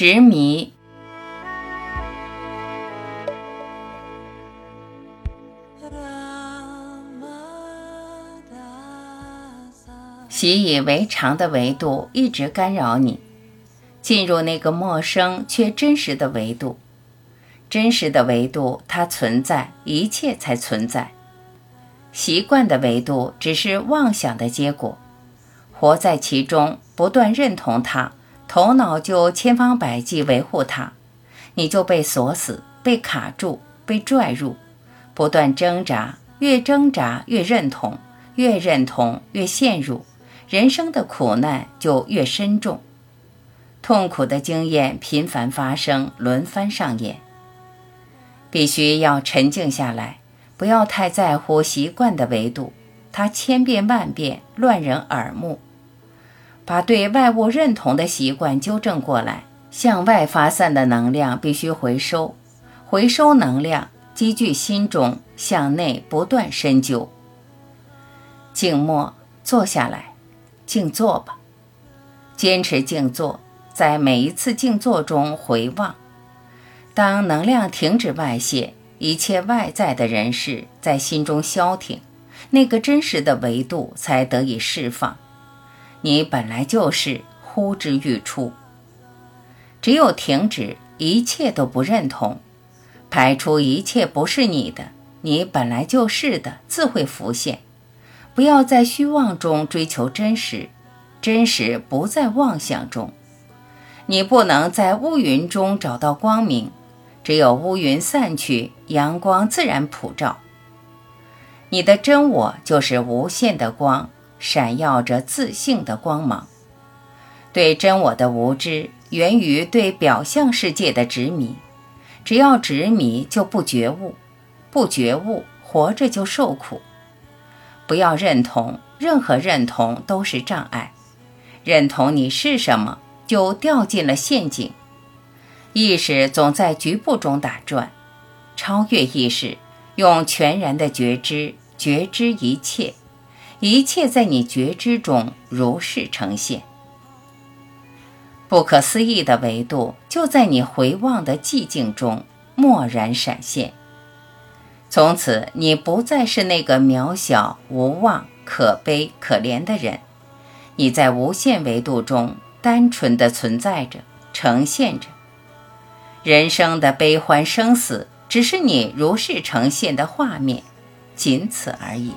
执迷。习以为常的维度一直干扰你，进入那个陌生却真实的维度。真实的维度，它存在，一切才存在。习惯的维度只是妄想的结果，活在其中，不断认同它，头脑就千方百计维护它，你就被锁死，被卡住，被拽入，不断挣扎，越挣扎越认同，越认同越陷入，人生的苦难就越深重，痛苦的经验频繁发生，轮番上演。必须要沉静下来，不要太在乎习惯的维度，它千变万变，乱人耳目。把对外物认同的习惯纠正过来，向外发散的能量必须回收，回收能量积聚心中，向内不断深究。静默，坐下来，静坐吧，坚持静坐，在每一次静坐中回望。当能量停止外泄，一切外在的人事在心中消停，那个真实的维度才得以释放。你本来就是呼之欲出。只有停止，一切都不认同，排除一切不是你的，你本来就是的，自会浮现。不要在虚妄中追求真实，真实不在妄想中。你不能在乌云中找到光明。只有乌云散去，阳光自然普照。你的真我就是无限的光，闪耀着自信的光芒。对真我的无知，源于对表象世界的执迷。只要执迷，就不觉悟；不觉悟，活着就受苦。不要认同，任何认同都是障碍。认同你是什么，就掉进了陷阱。意识总在局部中打转，超越意识，用全然的觉知觉知一切，一切在你觉知中如是呈现。不可思议的维度就在你回望的寂静中蓦然闪现。从此，你不再是那个渺小、无望、可悲、可怜的人，你在无限维度中单纯的存在着，呈现着。人生的悲欢生死，只是你如是呈现的画面，仅此而已。